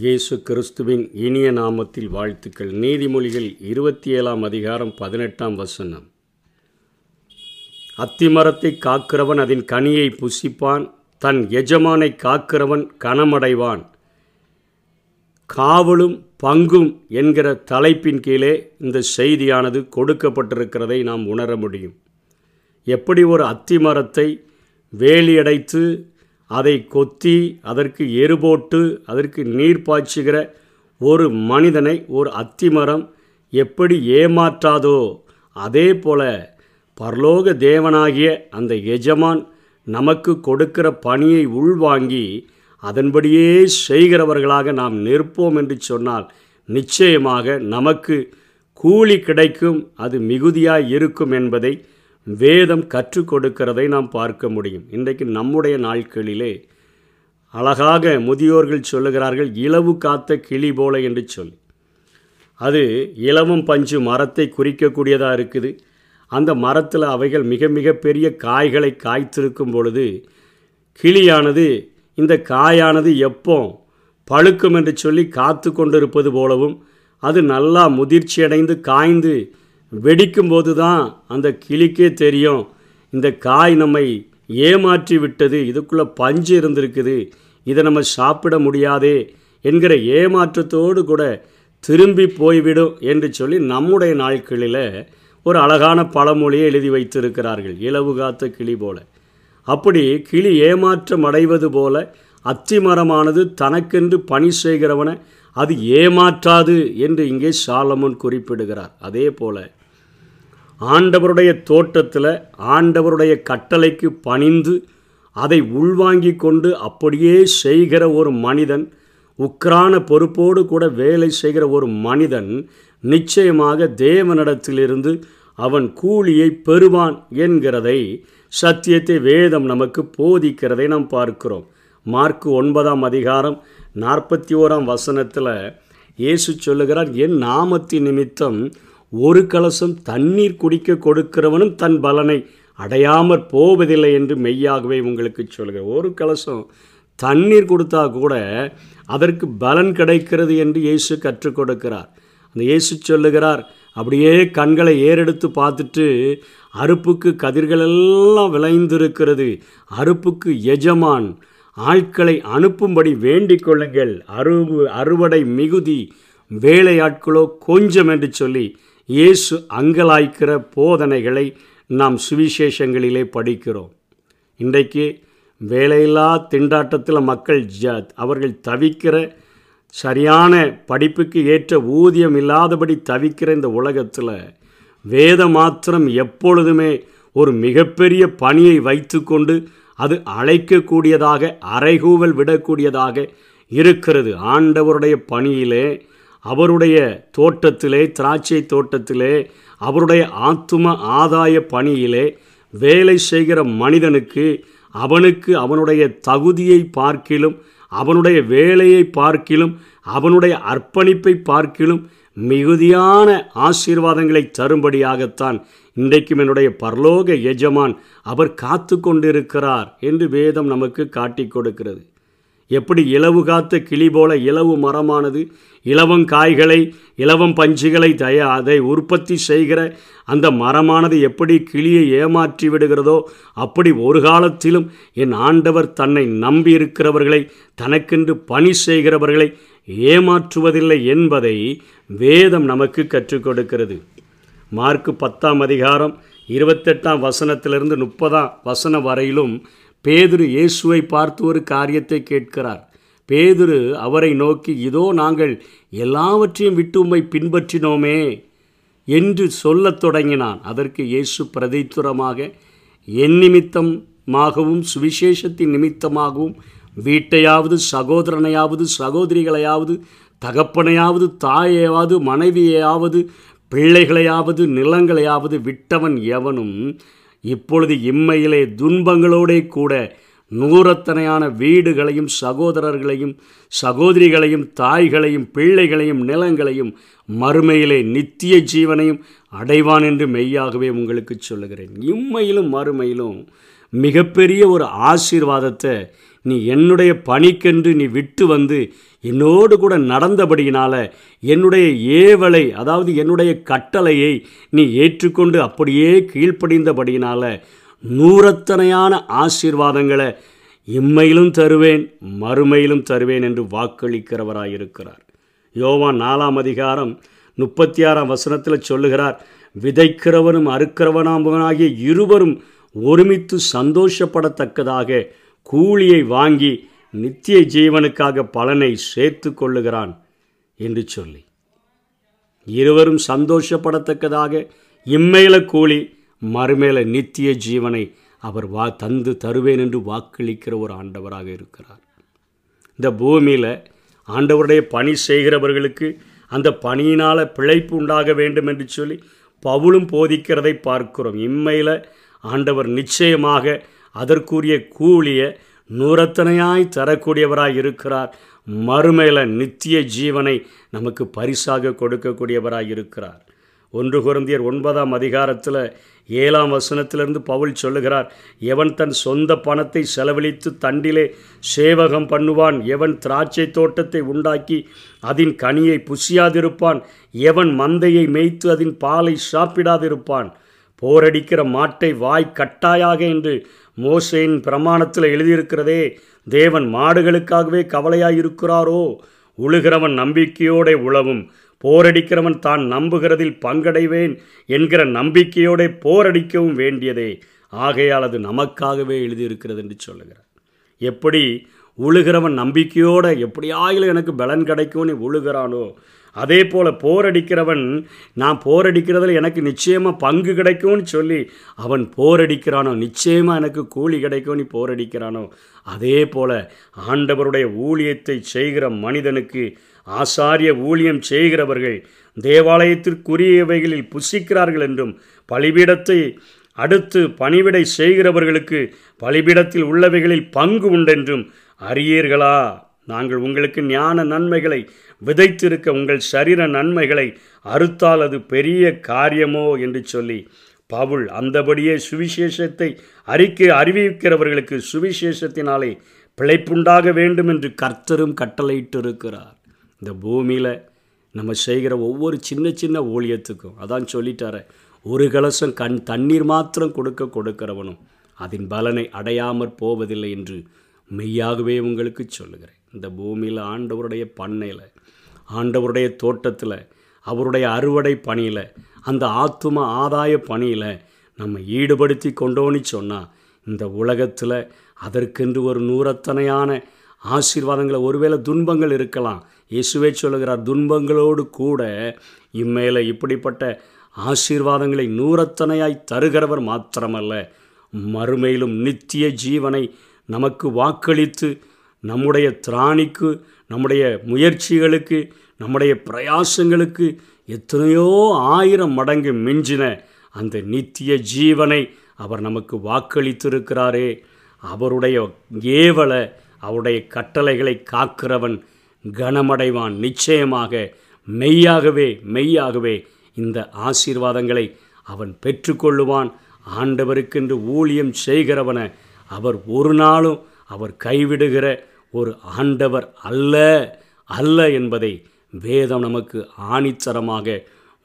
இயேசு கிறிஸ்துவின் இனிய நாமத்தில் வாழ்த்துக்கள். நீதிமொழிகள் இருபத்தி ஏழாம் அதிகாரம் பதினெட்டாம் வசனம். அத்திமரத்தை காக்கிறவன் அதன் கனியை புசிப்பான் தன் எஜமானை காக்கிறவன் கனமடைவான். காவலும் பங்கும் என்கிற தலைப்பின் கீழே இந்த செய்தியானது கொடுக்கப்பட்டிருக்கிறதை நாம் உணர முடியும். எப்படி ஒரு அத்திமரத்தை வேலியடைத்து அதை கொத்தி அதற்கு எரு போட்டு அதற்கு நீர் பாய்ச்சுகிற ஒரு மனிதனை ஒரு அத்திமரம் எப்படி ஏமாற்றாதோ அதே போல பரலோக தேவனாகிய அந்த எஜமான் நமக்கு கொடுக்கிற பணியை உள்வாங்கி அதன்படியே செய்கிறவர்களாக நாம் நிற்போம் என்று சொன்னால் நிச்சயமாக நமக்கு கூலி கிடைக்கும் அது மிகுதியாக இருக்கும் என்பதை வேதம் கற்றுக் கொடுக்கிறதை நாம் பார்க்க முடியும். இன்றைக்கு நம்முடைய நாட்களிலே அழகாக முதியோர்கள் சொல்லுகிறார்கள் இலவு காத்த கிளி போல என்று சொல்லி. அது இளவும் பஞ்சு மரத்தை குறிக்கக்கூடியதாக இருக்குது. அந்த மரத்தில் அவைகள் மிக மிக பெரிய காய்களை காய்த்திருக்கும் பொழுது கிளியானது இந்த காயானது எப்போ பழுக்கும் என்று சொல்லி காத்து கொண்டிருப்பது போலவும் அது நல்லா முதிர்ச்சியடைந்து காய்ந்து வெடிக்கும்போது தான் அந்த கிளிக்கே தெரியும். இந்த காய் நம்மை ஏமாற்றி விட்டது. இதுக்குள்ளே பஞ்சு இருந்திருக்குது. இதை நம்ம சாப்பிட முடியாதே என்கிற ஏமாற்றத்தோடு கூட திரும்பி போய்விடும் என்று சொல்லி நம்முடைய நாட்களில் ஒரு அழகான பழமொழியை எழுதி வைத்திருக்கிறார்கள். இலவு காத்த கிளி போல. அப்படி கிளி ஏமாற்றம் அடைவது போல அத்திமரமானது தனக்கென்று பணி செய்கிறவனை அது ஏமாற்றாது என்று இங்கே சாலமன் குறிப்பிடுகிறார். அதே போல ஆண்டவருடைய தோட்டத்தில் ஆண்டவருடைய கட்டளைக்கு பணிந்து அதை உள்வாங்கி கொண்டு அப்படியே செய்கிற ஒரு மனிதன் உக்ரான பொறுப்போடு கூட வேலை செய்கிற ஒரு மனிதன் நிச்சயமாக தேவனிடத்திலிருந்து அவன் கூலியை பெறுவான் என்கிறதை சத்தியத்தை வேதம் நமக்கு போதிக்கிறதை நாம் பார்க்கிறோம். மார்க்கு ஒன்பதாம் அதிகாரம் நாற்பத்தி ஓராம் வசனத்தில் இயேசு சொல்லுகிறார் என் நாமத்தின் நிமித்தம் ஒரு கலசம் தண்ணீர் குடிக்க கொடுக்கிறவனும் தன் பலனை அடையாமற் போவதில்லை என்று மெய்யாகவே உங்களுக்கு சொல்கிறேன். ஒரு கலசம் தண்ணீர் கொடுத்தா கூட அதற்கு பலன் கிடைக்கிறது என்று இயேசு கற்றுக் கொடுக்கிறார். அந்த இயேசு சொல்லுகிறார் அப்படியே கண்களை ஏறெடுத்து பார்த்துட்டு அறுப்புக்கு கதிர்களெல்லாம் விளைந்திருக்கிறது. அறுப்புக்கு எஜமான் ஆட்களை அனுப்பும்படி வேண்டிக் கொள்ளுங்கள். அறுவு அறுவடை மிகுதி வேலையாட்களோ கொஞ்சம் என்று சொல்லி இயேசு அங்கலாய்க்கிற போதனைகளை நாம் சுவிசேஷங்களிலே படிக்கிறோம். இன்றைக்கு வேலையில்லா திண்டாட்டத்தில் மக்கள் ஜ அவர்கள் தவிக்கிற சரியான படிப்புக்கு ஏற்ற ஊதியம் இல்லாதபடி தவிக்கிற இந்த உலகத்தில் வேத மாத்திரம் எப்பொழுதுமே ஒரு மிகப்பெரிய பணியை வைத்துக்கொண்டு அது அழைக்கக்கூடியதாக அறைகூவல் விடக்கூடியதாக இருக்கிறது. ஆண்டவருடைய பணியிலே அவருடைய தோட்டத்திலே திராட்சை தோட்டத்திலே அவருடைய ஆத்தும ஆதாய பணியிலே வேலை செய்கிற மனிதனுக்கு அவனுக்கு அவனுடைய தகுதியை பார்க்கிலும் அவனுடைய வேலையை பார்க்கிலும் அவனுடைய அர்ப்பணிப்பை பார்க்கிலும் மிகுதியான ஆசீர்வாதங்களை தரும்படியாகத்தான் இன்றைக்கும் என்னுடைய பரலோக எஜமான் அவர் காத்து கொண்டிருக்கிறார் என்று வேதம் நமக்கு காட்டி கொடுக்கிறது. எப்படி இலவு காத்த கிளி போல இலவு மரமானது? இலவம் காய்களை இலவம் பஞ்சுகளை தய அதை உற்பத்தி செய்கிற அந்த மரமானது எப்படி கிளியை ஏமாற்றி விடுகிறதோ அப்படி ஒரு காலத்திலும் என் ஆண்டவர் தன்னை நம்பி இருக்கிறவர்களை தனக்கென்று பணி செய்கிறவர்களை ஏமாற்றுவதில்லை என்பதை வேதம் நமக்கு கற்றுக் கொடுக்கிறது. மார்க்கு பத்தாம் அதிகாரம் இருபத்தெட்டாம் வசனத்திலிருந்து முப்பதாம் வசனம் வரையிலும் பேதுரு இயேசுவை பார்த்து ஒரு காரியத்தை கேட்கிறார். பேதுரு அவரை நோக்கி இதோ நாங்கள் எல்லாவற்றையும் விட்டு உம்மை பின்பற்றினோமே என்று சொல்லத் தொடங்கினான். அதற்கு இயேசு பிரதித்துரமாக என் நிமித்தமாகவும் சுவிசேஷத்தின் நிமித்தமாகவும் வீட்டையாவது சகோதரனையாவது சகோதரிகளையாவது தகப்பனையாவது தாயையாவது மனைவியையாவது பிள்ளைகளையாவது நிலங்களையாவது விட்டவன் எவனும் இப்பொழுது இம்மையிலே துன்பங்களோடே கூட நூறத்தனையான வீடுகளையும் சகோதரர்களையும் சகோதரிகளையும் தாய்களையும் பிள்ளைகளையும் நிலங்களையும் மறுமையிலே நித்திய ஜீவனையும் அடைவான் என்று மெய்யாகவே உங்களுக்கு சொல்லுகிறேன். இம்மையிலும் மறுமையிலும் மிகப்பெரிய ஒரு ஆசீர்வாதத்தை நீ என்னுடைய பணிக்கென்று நீ விட்டு வந்து என்னோடு கூட நடந்தபடியினால் என்னுடைய ஏவலை அதாவது என்னுடைய கட்டளையை நீ ஏற்றுக்கொண்டு அப்படியே கீழ்ப்படிந்தபடியினால் நூறத்தனையான ஆசீர்வாதங்களை இம்மையிலும் தருவேன் மறுமையிலும் தருவேன் என்று வாக்களிக்கிறவராயிருக்கிறார். யோவான் நாலாம் அதிகாரம் முப்பத்தி ஆறாம் வசனத்தில் சொல்லுகிறார் விதைக்கிறவனும் அறுக்கிறவனாகிய இருவரும் ஒருமித்து சந்தோஷப்படத்தக்கதாக கூலியை வாங்கி நித்திய ஜீவனுக்காக பலனை சேர்த்து கொள்ளுகிறான் என்று சொல்லி. இருவரும் சந்தோஷப்படத்தக்கதாக இம்மேல கூலி மறுமேல நித்திய ஜீவனை அவர் வா தந்து தருவேன் என்று வாக்களிக்கிற ஒரு ஆண்டவராக இருக்கிறார். இந்த பூமியில் ஆண்டவருடைய பணி செய்கிறவர்களுக்கு அந்த பணியினால் பிழைப்பு உண்டாக வேண்டும் என்று சொல்லி பவுலும் போதிக்கிறதை பார்க்கிறோம். இம்மையில் ஆண்டவர் நிச்சயமாக அதற்குரிய கூலியை நூறத்தனையாய் தரக்கூடியவராய் இருக்கிறார் மறுமையில் நித்திய ஜீவனை நமக்கு பரிசாக கொடுக்கக்கூடியவராய் இருக்கிறார் ஒன்று குருந்தியர் ஒன்பதாம் அதிகாரத்தில் ஏழாம் வசனத்திலிருந்து பவுல் சொல்லுகிறார் எவன் தன் சொந்த பணத்தை செலவழித்து தண்டிலே சேவகம் பண்ணுவான் எவன் திராட்சை தோட்டத்தை உண்டாக்கி அதன் கனியை புசியாதிருப்பான் எவன் மந்தையை மேய்த்து அதன் பாலை சாப்பிடாதிருப்பான் போரடிக்கிற மாட்டை வாய் கட்டாயாக என்று மோசையின் பிரமாணத்தில் எழுதியிருக்கிறதே தேவன் மாடுகளுக்காகவே கவலையாயிருக்கிறாரோ? உழுகிறவன் நம்பிக்கையோட உழவும் போரடிக்கிறவன் தான் நம்புகிறதில் பங்கடைவேன் என்கிற நம்பிக்கையோட போரடிக்கவும் வேண்டியதே. ஆகையால் அது நமக்காகவே எழுதியிருக்கிறது என்று சொல்லுகிறார். எப்படி உழுகிறவன் நம்பிக்கையோட எப்படியாயிலும் எனக்கு பலன் கிடைக்கும்னு உழுகிறானோ அதே போல் போரடிக்கிறவன் நான் போரடிக்கிறதுல எனக்கு நிச்சயமாக பங்கு கிடைக்கும்னு சொல்லி அவன் போரடிக்கிறானோ நிச்சயமாக எனக்கு கூலி கிடைக்கும்னு போரடிக்கிறானோ அதே போல் ஆண்டவருடைய ஊழியத்தை செய்கிற மனிதனுக்கு ஆசாரிய ஊழியம் செய்கிறவர்கள் தேவாலயத்திற்குரியவைகளில் புசிக்கிறார்கள் என்றும் பலிபீடத்தை அடுத்து பணிவிடை செய்கிறவர்களுக்கு பலிபீடத்தில் உள்ளவைகளில் பங்கு உண்டென்றும் அறியீர்களா? நாங்கள் உங்களுக்கு ஞான நன்மைகளை விதைத்திருக்க உங்கள் சரீர நன்மைகளை அறுத்தால் அது பெரிய காரியமோ என்று சொல்லி பவுல் அந்தபடியே சுவிசேஷத்தை அறிக்கை அறிவிக்கிறவர்களுக்கு சுவிசேஷத்தினாலே பிழைப்புண்டாக வேண்டும் என்று கர்த்தரும் கட்டளையிட்டு இருக்கிறார் இந்த பூமியில் நம்ம செய்கிற ஒவ்வொரு சின்ன சின்ன ஊழியத்துக்கும் அதான் சொல்லிட்டார ஒரு கலசம் கண் தண்ணீர் மாத்திரம் கொடுக்க கொடுக்கிறவனும் அதன் பலனை அடையாமற் போவதில்லை என்று மெய்யாகவே உங்களுக்கு சொல்லுகிறேன். இந்த பூமியில் ஆண்டவருடைய பண்ணையில் ஆண்டவருடைய தோட்டத்தில் அவருடைய அறுவடை பணியில் அந்த ஆத்தும ஆதாய பணியில் நம்ம ஈடுபடுத்தி கொண்டோன்னு சொன்னால் இந்த உலகத்தில் அதற்கென்று ஒரு நூறத்தனையான ஆசீர்வாதங்களை ஒருவேளை துன்பங்கள் இருக்கலாம். இயேசுவே சொல்லுகிறார் துன்பங்களோடு கூட இம்மேல இப்படிப்பட்ட ஆசீர்வாதங்களை நூறத்தனையாய் தருகிறவர் மாத்திரமல்ல மறுமையிலும் நித்திய ஜீவனை நமக்கு வாக்களித்து நம்முடைய திராணிக்கு நம்முடைய முயற்சிகளுக்கு நம்முடைய பிரயாசங்களுக்கு எத்தனையோ ஆயிரம் மடங்கு மிஞ்சின அந்த நித்திய ஜீவனை அவர் நமக்கு வாக்களித்திருக்கிறாரே. அவருடைய ஏவலை அவருடைய கட்டளைகளை காக்கிறவன் கனமடைவான். நிச்சயமாக மெய்யாகவே மெய்யாகவே இந்த ஆசீர்வாதங்களை அவன் பெற்றுக்கொள்ளுவான். ஆண்டவருக்கென்று ஊழியம் செய்கிறவனை அவர் ஒரு நாளும் அவர் கைவிடுகிற ஒரு ஆண்டவர் அல்ல அல்ல என்பதை வேதம் நமக்கு ஆணித்தரமாக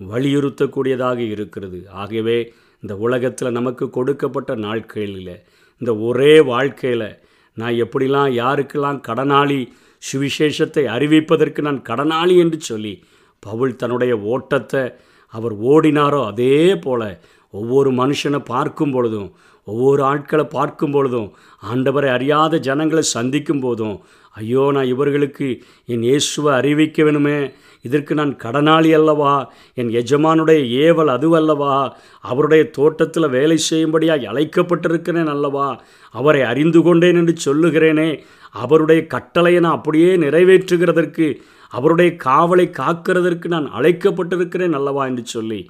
வலியுறுத்தக்கூடியதாக இருக்கிறது. ஆகவே இந்த உலகத்தில் நமக்கு கொடுக்கப்பட்ட நாட்களில் இந்த ஒரே வாழ்க்கையில் நான் எப்படிலாம் யாருக்கெல்லாம் கடனாளி சுவிசேஷத்தை அறிவிப்பதற்கு நான் கடனாளி என்று சொல்லி பவுல் தன்னுடைய ஓட்டத்தை அவர் ஓடினாரோ அதே போல் ஒவ்வொரு மனுஷனை பார்க்கும் பொழுதும் ஒவ்வொரு ஆட்களை பார்க்கும் பொழுதும் ஆண்டவரை அறியாத ஜனங்களை சந்திக்கும் போதும் ஐயோ நான் இவர்களுக்கு என் இயேசுவை அறிவிக்க வேணுமே இதற்கு நான் கடனாளி அல்லவா? என் எஜமானுடைய ஏவல் அதுவல்லவா அவருடைய தோட்டத்தில் வேலை செய்யும்படியாக அழைக்கப்பட்டிருக்கிறேன் அல்லவா? அவரை அறிந்து கொண்டேன் என்று சொல்லுகிறேனே அவருடைய கட்டளையை நான் அப்படியே நிறைவேற்றுகிறதற்கு அவருடைய காவலை காக்கிறதற்கு நான் அழைக்கப்பட்டிருக்கிறேன் அல்லவா? என்று சொல்லி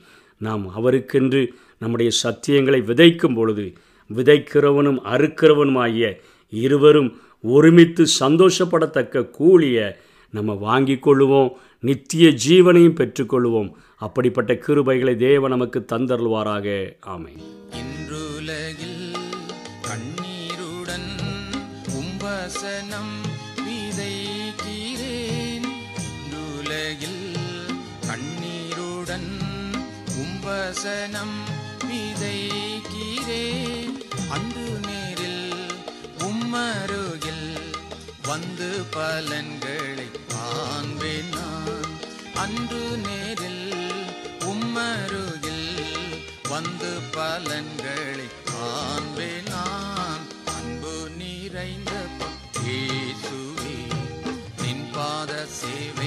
நாம் அவருக்கென்று நம்முடைய சத்தியங்களை விதைக்கும் பொழுது விதைக்கிறவனும் அறுக்கிறவனுமாகிய இருவரும் ஒருமித்து சந்தோஷப்படத்தக்க கூலியை நம்ம வாங்கி கொள்ளுவோம் நித்திய ஜீவனையும் பெற்றுக்கொள்வோம் அப்படிப்பட்ட கிருபைகளை தேவ நமக்கு தந்தருள்வாராக. ஆமை இன்றுலகில் கண்ணீருடன் உம்பசனம் கண்ணீருடன் செய்கிறேன். அன்று நேரில் உம்மருகில் வந்து பலன்களை காண்பேன் நான். அன்று நேரில் உம்மருகில் வந்து பலன்களை காண்பேன் நான். அன்பு நிறைந்த பக்கேசுவே நின் பாத சேவை